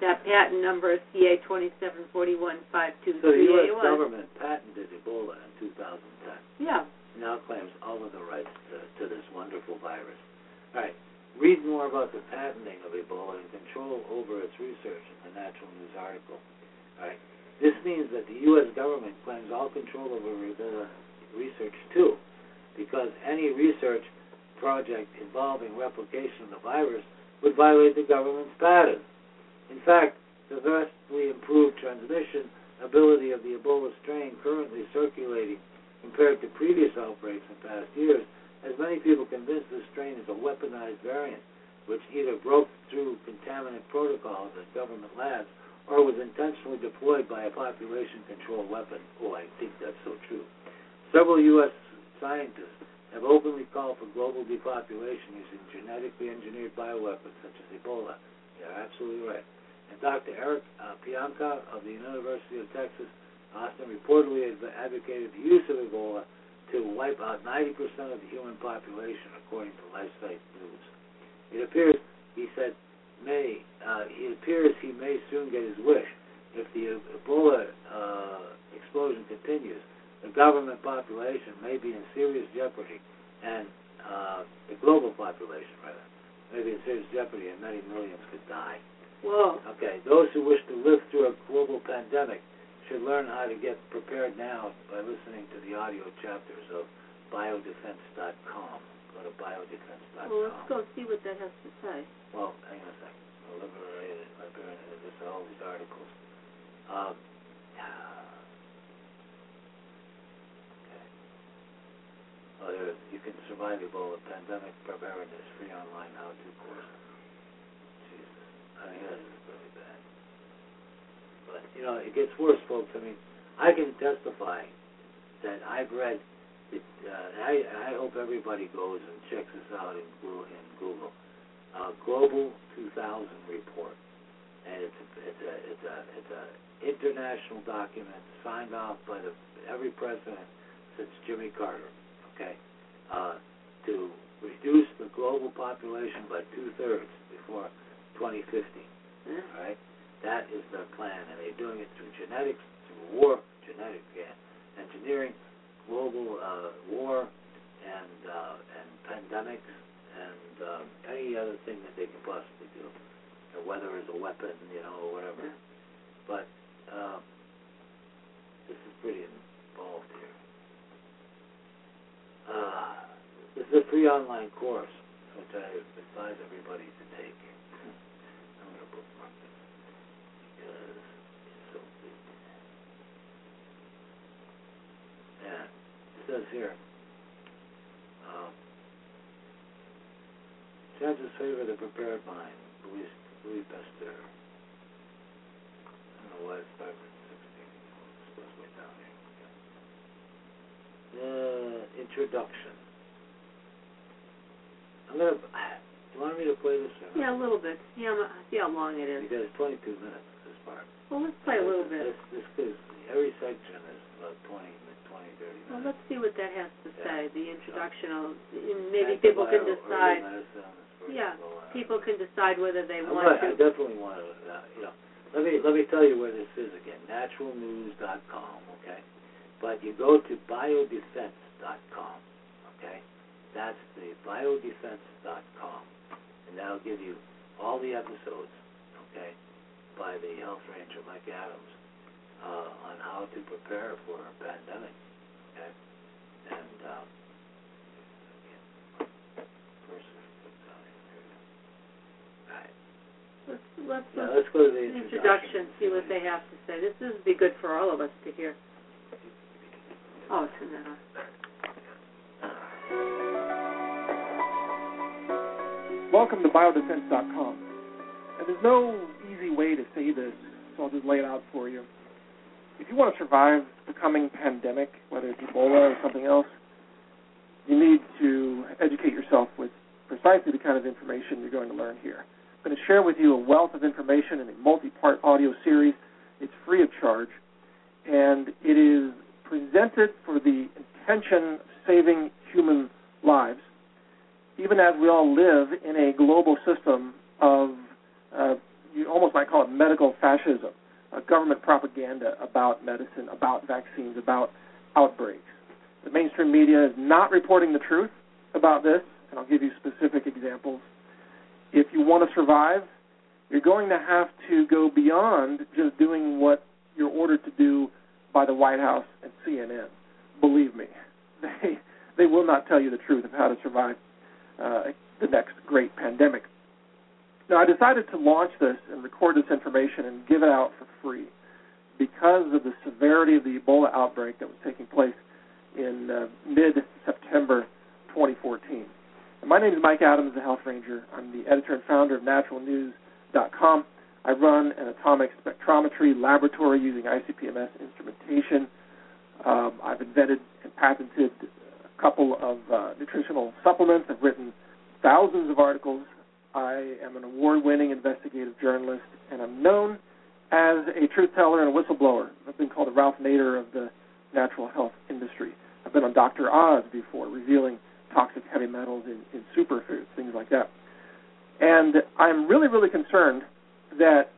That patent number is CA twenty seven forty one five two So the U.S. government patented Ebola in 2010. Yeah. Now claims all of the rights to, to this wonderful virus. All right. Read more about the patenting of Ebola and control over its research in the Natural News article. All right. This means that the U.S. government claims all control over the research too, because any research project involving replication of the virus would violate the government's patent. In fact, the vastly improved transmission ability of the Ebola strain currently circulating compared to previous outbreaks in past years as many people convinced this strain is a weaponized variant, which either broke through contaminant protocols at government labs or was intentionally deployed by a population control weapon. Oh, I think that's so true. Several U.S. scientists have openly called for global depopulation using genetically engineered bioweapons such as Ebola. You're absolutely right. And Dr. Eric uh, Pianka of the University of Texas, Austin, reportedly has advocated the use of Ebola to wipe out 90% of the human population, according to LifeSite News. It appears, he said, may uh, it appears he may soon get his wish. If the Ebola uh, explosion continues, the government population may be in serious jeopardy, and uh, the global population, rather, may be in serious jeopardy, and many millions could die. Whoa. Okay, those who wish to live through a global pandemic should learn how to get prepared now by listening to the audio chapters of biodefense.com. Go to biodefense.com. Well, let's go see what that has to say. Well, hang on a second. I'll liberate it. Liberate it. This all these articles. Um, okay. Oh, there, you can survive Ebola pandemic preparedness free online how-to course. Jesus, I mean this is really bad. But you know, it gets worse, folks. I mean, I can testify that I've read. It, uh, I I hope everybody goes and checks this out in Google. In Google uh, Global 2000 report, and it's a, it's a it's a it's a international document signed off by the every president since Jimmy Carter. Okay, uh, to reduce the global population by two thirds before 2050. Yeah. All right, that is their plan, and they're doing it through genetics, through war, genetics, yeah, engineering, global uh, war, and uh, and pandemics and um, any other thing that they can possibly do. The weather is a weapon, you know, or whatever. But uh, this is pretty involved here. Uh, this is a free online course, which I advise everybody to take. I'm going to bookmark this because it's so big. Yeah, it says here. Um, Chances favor the prepared mind. Louis, Louis Pasteur. I don't know why it starts at 16. It's supposed to be down here. The introduction. I'm gonna. Do you want me to play this? Or? Yeah, a little bit. Mu- see how long it is. Because 22 minutes part. Well, let's play a little bit. This, this, this, every section is about 20, 20, 30 minutes. Well, let's see what that has to Yeah. say. The introduction. Of, maybe people can decide. medicine is for Yeah, People can decide whether they I'm want gonna- I definitely want to, uh, you know, let me let me tell you where this is again. Naturalnews.com, okay? But you go to biodefense.com, okay? That's the biodefense.com, and that'll give you all the episodes, okay, by the Health Ranger Mike Adams uh, on how to prepare for a pandemic, okay? And um, first, uh, here we go. All right. Let's let's Yeah, let's go to the introduction. introduction. See what they have to say. This would be good for all of us to hear. Oh, turn that on. Welcome to biodefense.com. And there's no easy way to say this, so I'll just lay it out for you. If you want to survive the coming pandemic, whether it's Ebola or something else, you need to educate yourself with precisely the kind of information you're going to learn here. I'm going to share with you a wealth of information in a multi-part audio series. It's free of charge, and it is presented for the intention of saving human lives even as we all live in a global system of, uh, you almost might call it medical fascism, uh, government propaganda about medicine, about vaccines, about outbreaks. The mainstream media is not reporting the truth about this, and I'll give you specific examples. If you want to survive, you're going to have to go beyond just doing what you're ordered to do by the White House and CNN. Believe me, they they will not tell you the truth of how to survive uh, the next great pandemic. Now, I decided to launch this and record this information and give it out for free because of the severity of the Ebola outbreak that was taking place in uh, mid September 2014. And my name is Mike Adams, the Health Ranger. I'm the editor and founder of naturalnews.com. I run an atomic spectrometry laboratory using ICP-MS instrumentation. Um, I've invented and patented a couple of uh, nutritional supplements. I've written thousands of articles. I am an award-winning investigative journalist, and I'm known as a truth teller and a whistleblower. I've been called the Ralph Nader of the natural health industry. I've been on Dr. Oz before, revealing toxic heavy metals in, in superfoods, things like that. And I'm really, really concerned that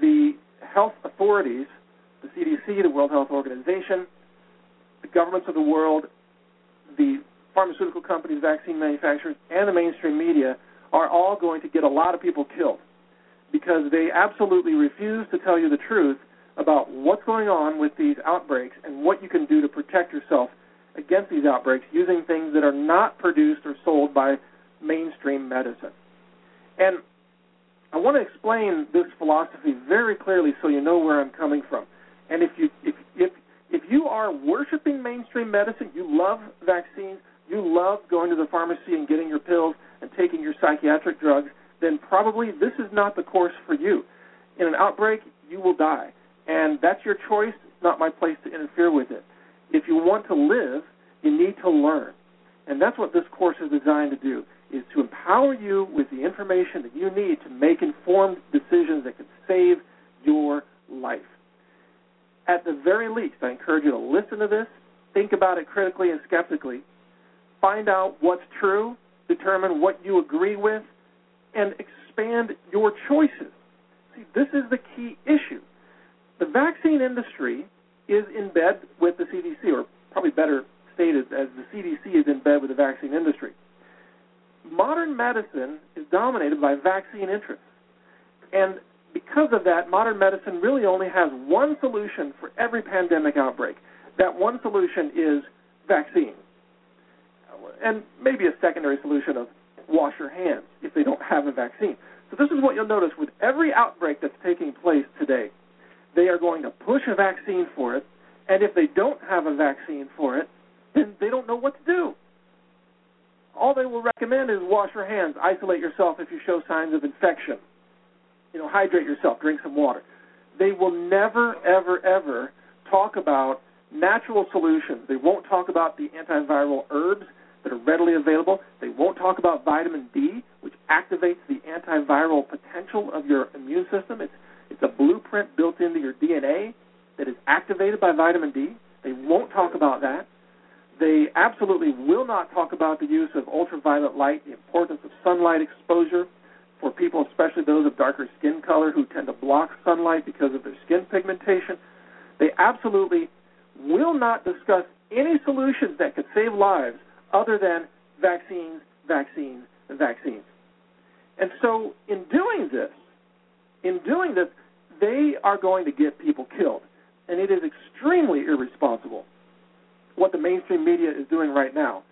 the health authorities, the CDC, the World Health Organization, the governments of the world, the pharmaceutical companies, vaccine manufacturers, and the mainstream media are all going to get a lot of people killed because they absolutely refuse to tell you the truth about what's going on with these outbreaks and what you can do to protect yourself against these outbreaks using things that are not produced or sold by mainstream medicine. And I want to explain this philosophy very clearly so you know where I'm coming from. And if you if if if you are worshiping mainstream medicine, you love vaccines, you love going to the pharmacy and getting your pills and taking your psychiatric drugs, then probably this is not the course for you. In an outbreak, you will die. And that's your choice. Not my place to interfere with it. If you want to live, you need to learn. And that's what this course is designed to do, is to empower you with the information that you need to make informed decisions that can save your life. At the very least, I encourage you to listen to this, think about it critically and skeptically, find out what's true, determine what you agree with, and expand your choices. See, this is the key issue. The vaccine industry is in bed with the CDC, or probably better stated, as the CDC is in bed with the vaccine industry. Modern medicine is dominated by vaccine interests. And because of that, modern medicine really only has one solution for every pandemic outbreak. That one solution is vaccine. And maybe a secondary solution of wash your hands if they don't have a vaccine. So this is what you'll notice with every outbreak that's taking place today. They are going to push a vaccine for it, and if they don't have a vaccine for it, then they don't know what to do. All they will recommend is wash your hands, isolate yourself if you show signs of infection. You know, hydrate yourself, drink some water. They will never, ever, ever talk about natural solutions. They won't talk about the antiviral herbs that are readily available. They won't talk about vitamin D, which activates the antiviral potential of your immune system. It's it's a blueprint built into your DNA that is activated by vitamin D. They won't talk about that. They absolutely will not talk about the use of ultraviolet light, the importance of sunlight exposure for people, especially those of darker skin color who tend to block sunlight because of their skin pigmentation. They absolutely will not discuss any solutions that could save lives other than vaccines, vaccines, vaccines. And so, in doing this, in doing this, they are going to get people killed. And it is extremely irresponsible what the mainstream media is doing right now.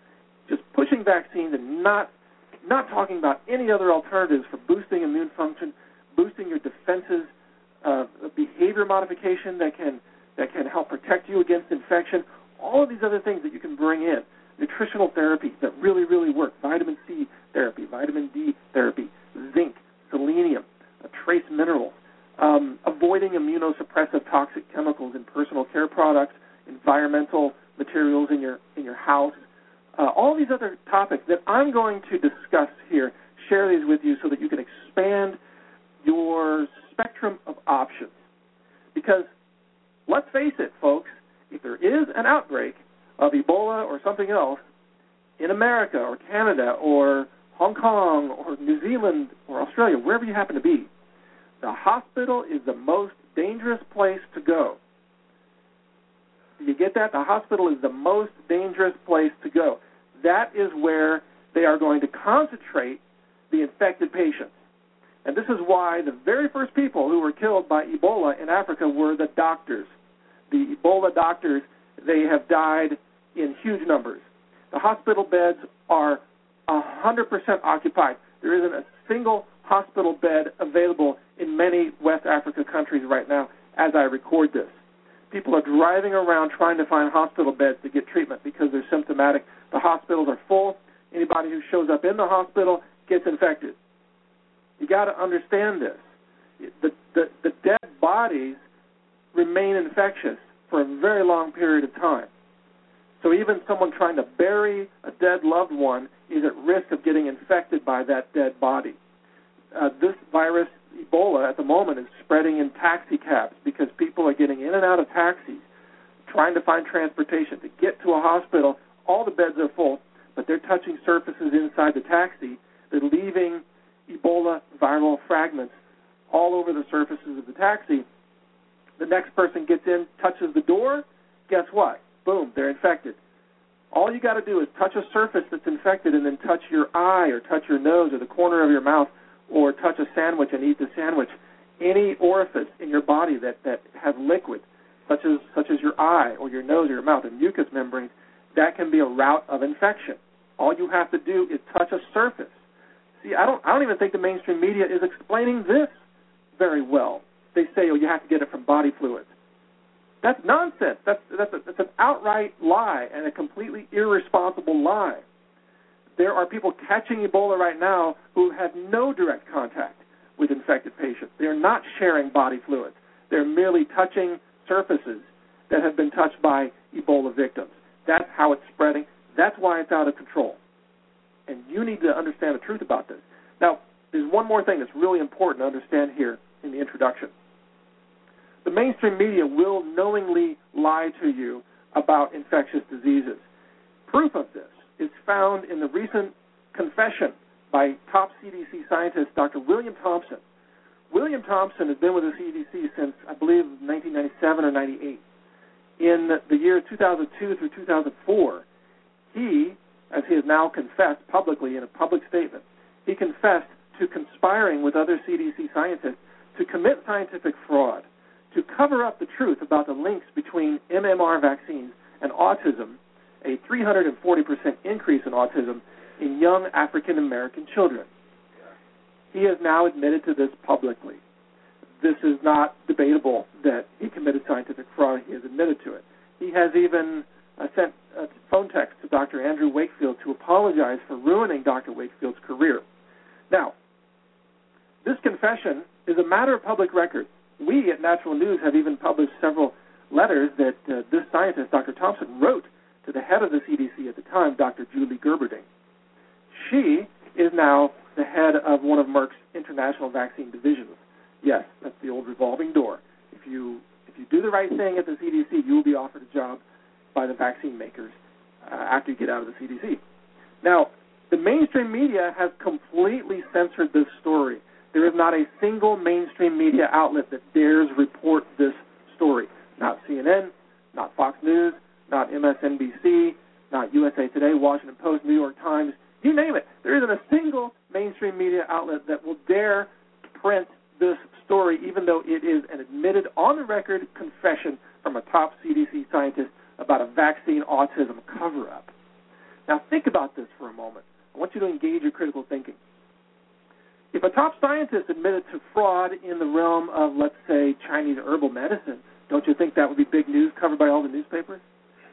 Just pushing vaccines and not not talking about any other alternatives for boosting immune function, boosting your defenses, uh, behavior modification that can that can help protect you against infection, all of these other things that you can bring in nutritional therapies that really, really work vitamin C therapy, vitamin D therapy, zinc, selenium, trace minerals, um, avoiding immunosuppressive toxic chemicals in personal care products, environmental materials in your in your house, uh, all these other topics that I'm going to discuss here. Share these with you so that you can expand your spectrum of options. Because let's face it, folks, if there is an outbreak, of Ebola or something else in America or Canada or Hong Kong or New Zealand or Australia, wherever you happen to be, The hospital is the most dangerous place to go. Do you get that? The hospital is the most dangerous place to go. That is where they are going to concentrate the infected patients. And this is why the very first people who were killed by Ebola in Africa were the doctors. The Ebola doctors, they have died in huge numbers. The hospital beds are 100% occupied. There isn't a single hospital bed available in many West Africa countries right now as I record this. People are driving around trying to find hospital beds to get treatment because they're symptomatic. The hospitals are full. Anybody who shows up in the hospital gets infected. You got to understand this. The, the the dead bodies remain infectious for a very long period of time. So even someone trying to bury a dead loved one is at risk of getting infected by that dead body. Uh, this virus, Ebola, at the moment is spreading in taxi cabs because people are getting in and out of taxis, trying to find transportation to get to a hospital. All the beds are full, but they're touching surfaces inside the taxi. They're leaving Ebola viral fragments all over the surfaces of the taxi. The next person gets in, touches the door. Guess what? Boom, they're infected. All you got to do is touch a surface that's infected and then touch your eye or touch your nose or the corner of your mouth or touch a sandwich and eat the sandwich. Any orifice in your body that, that has liquid, such as such as your eye or your nose or your mouth and mucous membranes, that can be a route of infection. All you have to do is touch a surface. See, I don't I don't even think the mainstream media is explaining this very well. They say, oh, you have to get it from body fluids. That's nonsense. That's that's a, that's an outright lie and a completely irresponsible lie. There are people catching Ebola right now who have no direct contact with infected patients. They are not sharing body fluids. They're merely touching surfaces that have been touched by Ebola victims. That's how it's spreading. That's why it's out of control. And you need to understand the truth about this. Now, there's one more thing that's really important to understand here in the introduction. The mainstream media will knowingly lie to you about infectious diseases. Proof of this is found in the recent confession by top CDC scientist Dr. William Thompson. William Thompson has been with the CDC since, I believe, 1997 or 98. In the year 2002 through 2004, he, as he has now confessed publicly in a public statement, he confessed to conspiring with other CDC scientists to commit scientific fraud, to cover up the truth about the links between MMR vaccines and autism a 340% increase in autism in young African American children. He has now admitted to this publicly. This is not debatable that he committed scientific fraud. He has admitted to it. He has even uh, sent a phone text to Dr. Andrew Wakefield to apologize for ruining Dr. Wakefield's career. Now, this confession is a matter of public record. We at Natural News have even published several letters that uh, this scientist, Dr. Thompson, wrote to the head of the CDC at the time, Dr. Julie Gerberding. She is now the head of one of Merck's international vaccine divisions. Yes, that's the old revolving door. If you if you do the right thing at the CDC, you will be offered a job by the vaccine makers uh, after you get out of the CDC. Now, the mainstream media has completely censored this story. There is not a single mainstream media outlet that dares report this story. Not CNN, not Fox News, not MSNBC, not USA Today, Washington Post, New York Times, you name it. There isn't a single mainstream media outlet that will dare print this story, even though it is an admitted, on the record confession from a top CDC scientist about a vaccine autism cover up. Now, think about this for a moment. I want you to engage your critical thinking. If a top scientist admitted to fraud in the realm of, let's say, Chinese herbal medicine, don't you think that would be big news covered by all the newspapers?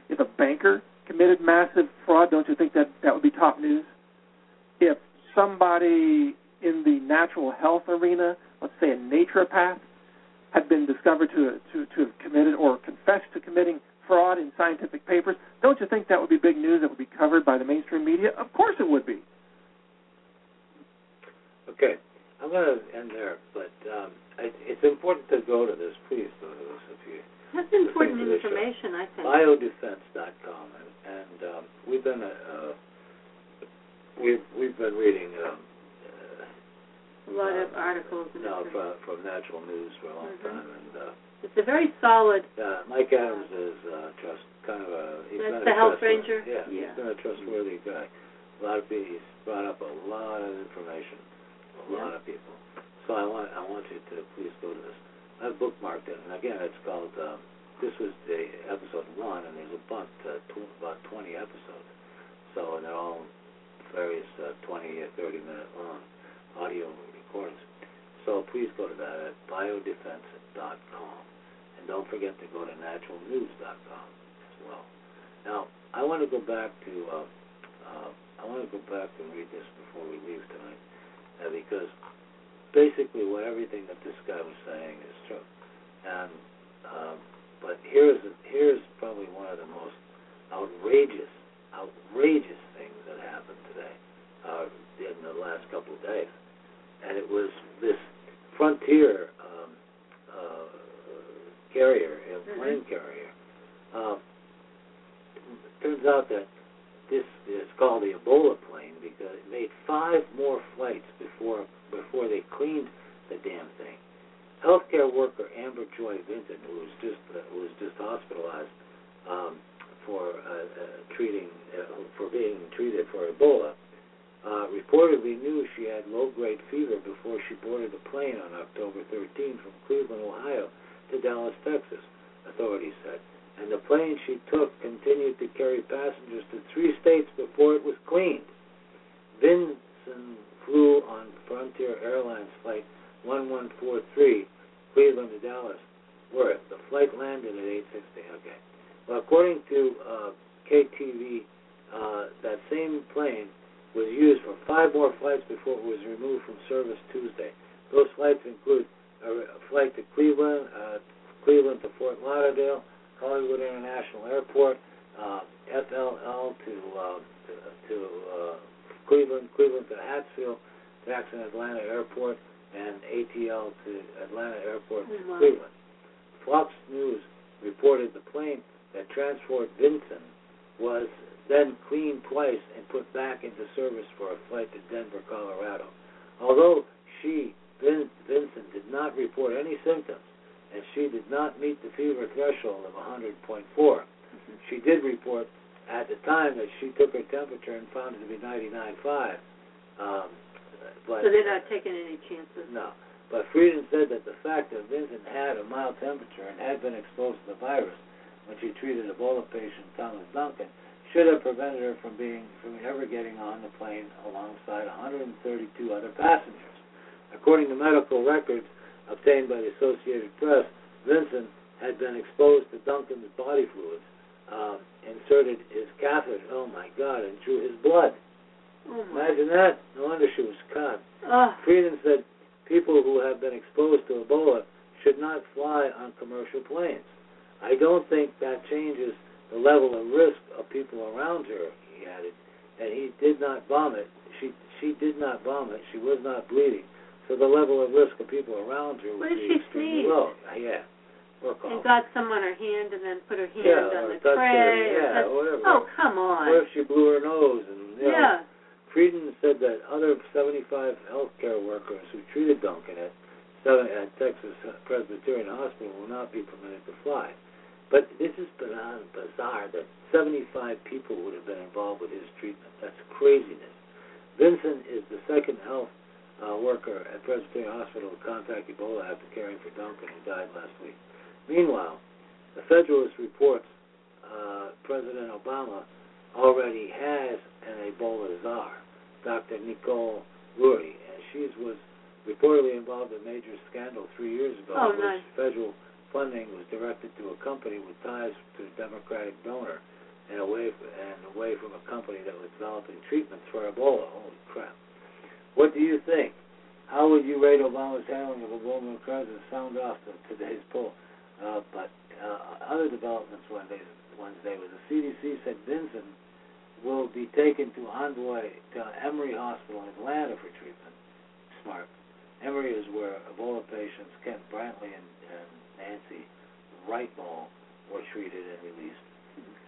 If a banker committed massive fraud, don't you think that that would be top news? If somebody in the natural health arena, let's say a naturopath, had been discovered to, to, to have committed or confessed to committing fraud in scientific papers, don't you think that would be big news that would be covered by the mainstream media? Of course it would be. Okay, I'm going to end there, but um, it's important to go to this. Please go to this if you that's important information, I think. Biodefense.com, and, and um, we've been uh, we've we've been reading um, uh, A lot of articles. No, from, from Natural News for a long Mhm. time, and uh, It's a very solid. uh, Mike Adams is uh, trust kind of a. He's That's been the a health ranger? Yeah, Yeah. he's been a trustworthy guy. A lot of people, he's brought up a lot of information, a Yeah. lot of people. So I want I want you to please go to this. I've bookmarked it, and again, it's called. Um, this was the episode one, and there's about uh, tw- about 20 episodes. So and they're all various uh, 20 or 30 minute long audio recordings. So please go to that at biodefense.com. And don't forget to go to naturalnews.com as well. Now, I want to go back to, uh, uh, I want to go back and read this before we leave tonight, uh, because basically what everything that this guy was saying is true. And, um, but here's, here's probably one of the most outrageous, outrageous things that happened today, uh, in the last couple of days. And it was this Frontier um, uh, carrier, a Mhm. plane carrier. Uh, turns out that this is called the Ebola plane because it made five more flights before before they cleaned the damn thing. Healthcare worker Amber Joy Vinson, who was just uh, who was just hospitalized um, for uh, uh, treating uh, for being treated for Ebola, uh, reportedly knew she had low-grade fever before she boarded the plane on October 13 from Cleveland, Ohio, to Dallas, Texas. Authorities said, and the plane she took continued to carry passengers to three states before it was cleaned. Vinson flew on Frontier Airlines flight 1143, Cleveland to Dallas, where the flight landed at 8:60. Okay. Well, according to uh, KTV, uh, that same plane was used for five more flights before it was removed from service Tuesday. Those flights include a, a flight to Cleveland, uh, Cleveland to Fort Lauderdale, Hollywood International Airport, uh, FLL to uh, to, to uh, Cleveland, Cleveland to Hartsfield, Jackson Atlanta Airport, and ATL to Atlanta Airport Oh, my. Cleveland. Fox News reported the plane that transported Vinson was then cleaned twice and put back into service for a flight to Denver, Colorado. Although she, Vin, Vincent, did not report any symptoms and she did not meet the fever threshold of 100.4, she did report at the time that she took her temperature and found it to be 99.5. Um, but So they're not taking any chances. no. But Frieden said that the fact that Vincent had a mild temperature and had been exposed to the virus when she treated Ebola patient Thomas Duncan should have prevented her from being from ever getting on the plane alongside 132 other passengers. According to medical records obtained by the Associated Press, Vincent had been exposed to Duncan's body fluids, um, inserted his catheter, oh my God, and drew his blood. Oh. Imagine that. No wonder she was caught. Frieden said people who have been exposed to Ebola should not fly on commercial planes. I don't think that changes the level of risk of people around her, he added. And he did not vomit. She she did not vomit. She was not bleeding. So the level of risk of people around her What would if be she sneezed? low. Yeah. And got some on her hand and then put her hand Yeah, on the her- tray. or yeah, touch- whatever. Oh, come on. What if she blew her nose and you know, yeah. Frieden said that other 75 healthcare workers who treated Duncan at, seven, at Texas Presbyterian Hospital will not be permitted to fly. But this is bizarre, bizarre that 75 people would have been involved with his treatment. That's craziness. Vincent is the second health uh, worker at Presbyterian Hospital to contact Ebola after caring for Duncan, who died last week. Meanwhile, the Federalist reports uh, President Obama already has an Ebola czar, Dr. Nicole Lurie, and she was reportedly involved in a major scandal three years ago Oh, in which nice. federal funding was directed to a company with ties to a Democratic donor and away and away from a company that was developing treatments for Ebola. Holy crap! What do you think? How would you rate Obama's handling of Ebola crisis? Sound off to today's poll. Uh, but uh, other developments Wednesday, Wednesday was the CDC said Vincent will be taken to Envoy to Emory Hospital in Atlanta for treatment. Smart. Emory is where Ebola patients Kent Brantly and, and Nancy Writebol were treated and released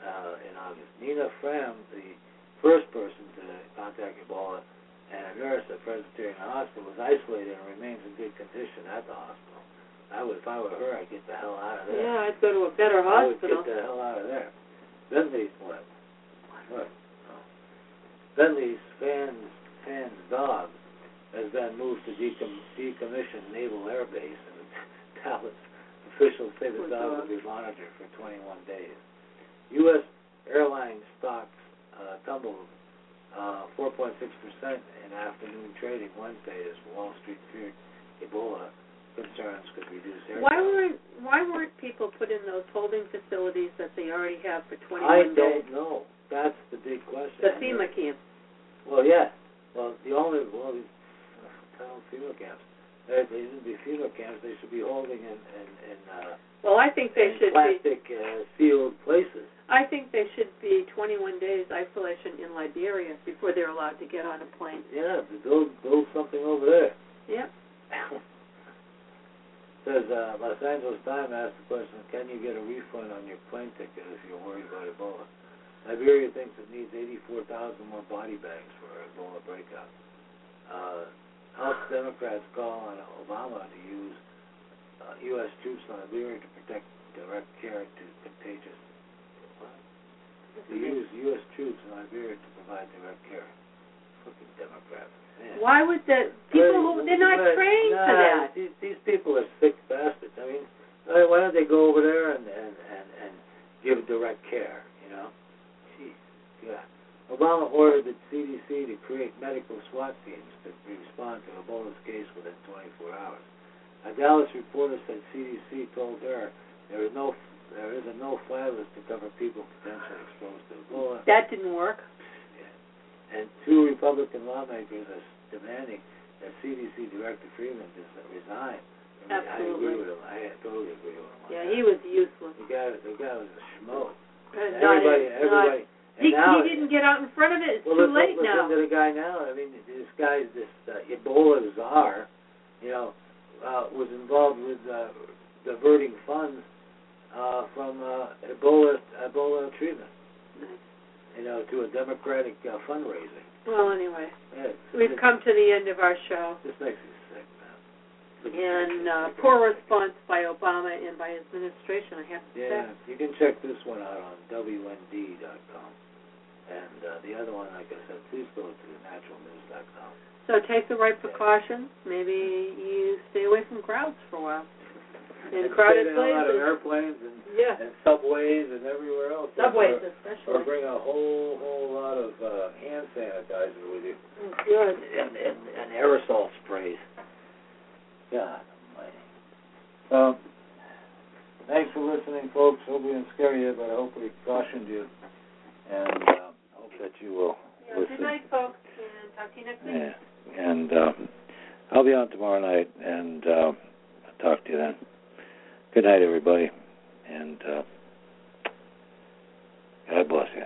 uh, in August. Nina Pham, the first person to contact Ebola, and a nurse at Presbyterian Hospital was isolated and remains in good condition at the hospital. I would, if I were her, I'd get the hell out of there. Yeah, I'd go to a better hospital. I would get the hell out of there. Bentley's what? What? Oh. Bentley's Pham's Pham's dog has been moved to decom- decommission Naval Air Base, and Dallas officials say the dog dog. will be monitored for 21 days. U.S. airline stocks uh, tumbled uh, 4.6 percent in afternoon trading Wednesday as Wall Street feared Ebola concerns could reduce air. Why weren't Why weren't people put in those holding facilities that they already have for 21 I days? don't know. That's the big question. The FEMA camp. Well, yeah. Well, the only well, these town FEMA camps. They, they shouldn't be FEMA camps. They should be holding in in, in, uh, Well, I think they in should be. plastic uh, sealed places. I think they should be 21 days isolation in Liberia before they're allowed to get on a plane. Yeah, build build something over there. Yep. Says uh, Los Angeles Times asked the question: Can you get a refund on your plane ticket if you're worried about Ebola? Liberia thinks it needs 84,000 more body bags for Ebola breakout. Uh, House Democrats call on Obama to use uh, U.S. troops in Liberia to protect direct care to contagious. What? To use U.S. troops in Liberia to provide direct care. Fucking Democrats. Man. Why would the people who they're not But, trained nah, for that? These, these people are sick bastards. I mean, why why don't they go over there and and and, and give direct care? You know, jeez, yeah. Obama ordered the CDC to create medical SWAT teams to respond to Ebola's case within 24 hours. A Dallas reporter said CDC told her there is no there is a no-fly list to cover people potentially exposed to Ebola. That didn't work. And two Republican lawmakers are demanding that CDC Director Frieden just resign. I, mean, I agree with him. I totally agree with him. Yeah, that. he was useless. The guy, the guy was a schmo. Not- everybody, not- everybody. and he, now, he didn't get out in front of it. It's well, too listen, late listen now. to the guy now. I mean, this guy's this uh, Ebola czar. You know, uh, was involved with uh, diverting funds uh, from uh, Ebola Ebola treatment. You know, to a Democratic uh, fundraising. Well, anyway, Yeah, we've come to the end of our show. This makes me sick, man. Look And uh, poor response by Obama and by his administration, I have to Yeah, say. you can check this one out on WND.com. And uh, the other one, like I said, please go to naturalnews.com. So take the right precautions. Maybe you stay away from crowds for a while. In crowded stay the hell out of airplanes and, Yeah. and subways and everywhere else. Subways Or, or especially. bring a whole whole lot of uh, hand sanitizer with you. Good. And, and, and aerosol sprays. God almighty. So, thanks for listening, folks. Hope we didn't scare you, but I hope we cautioned you. And uh, hope that you will yeah, listen. Good night, folks, and talk to you next week. Yeah. And um, I'll be on tomorrow night, and uh, I'll talk to you then. Good night, everybody, and uh, God bless you.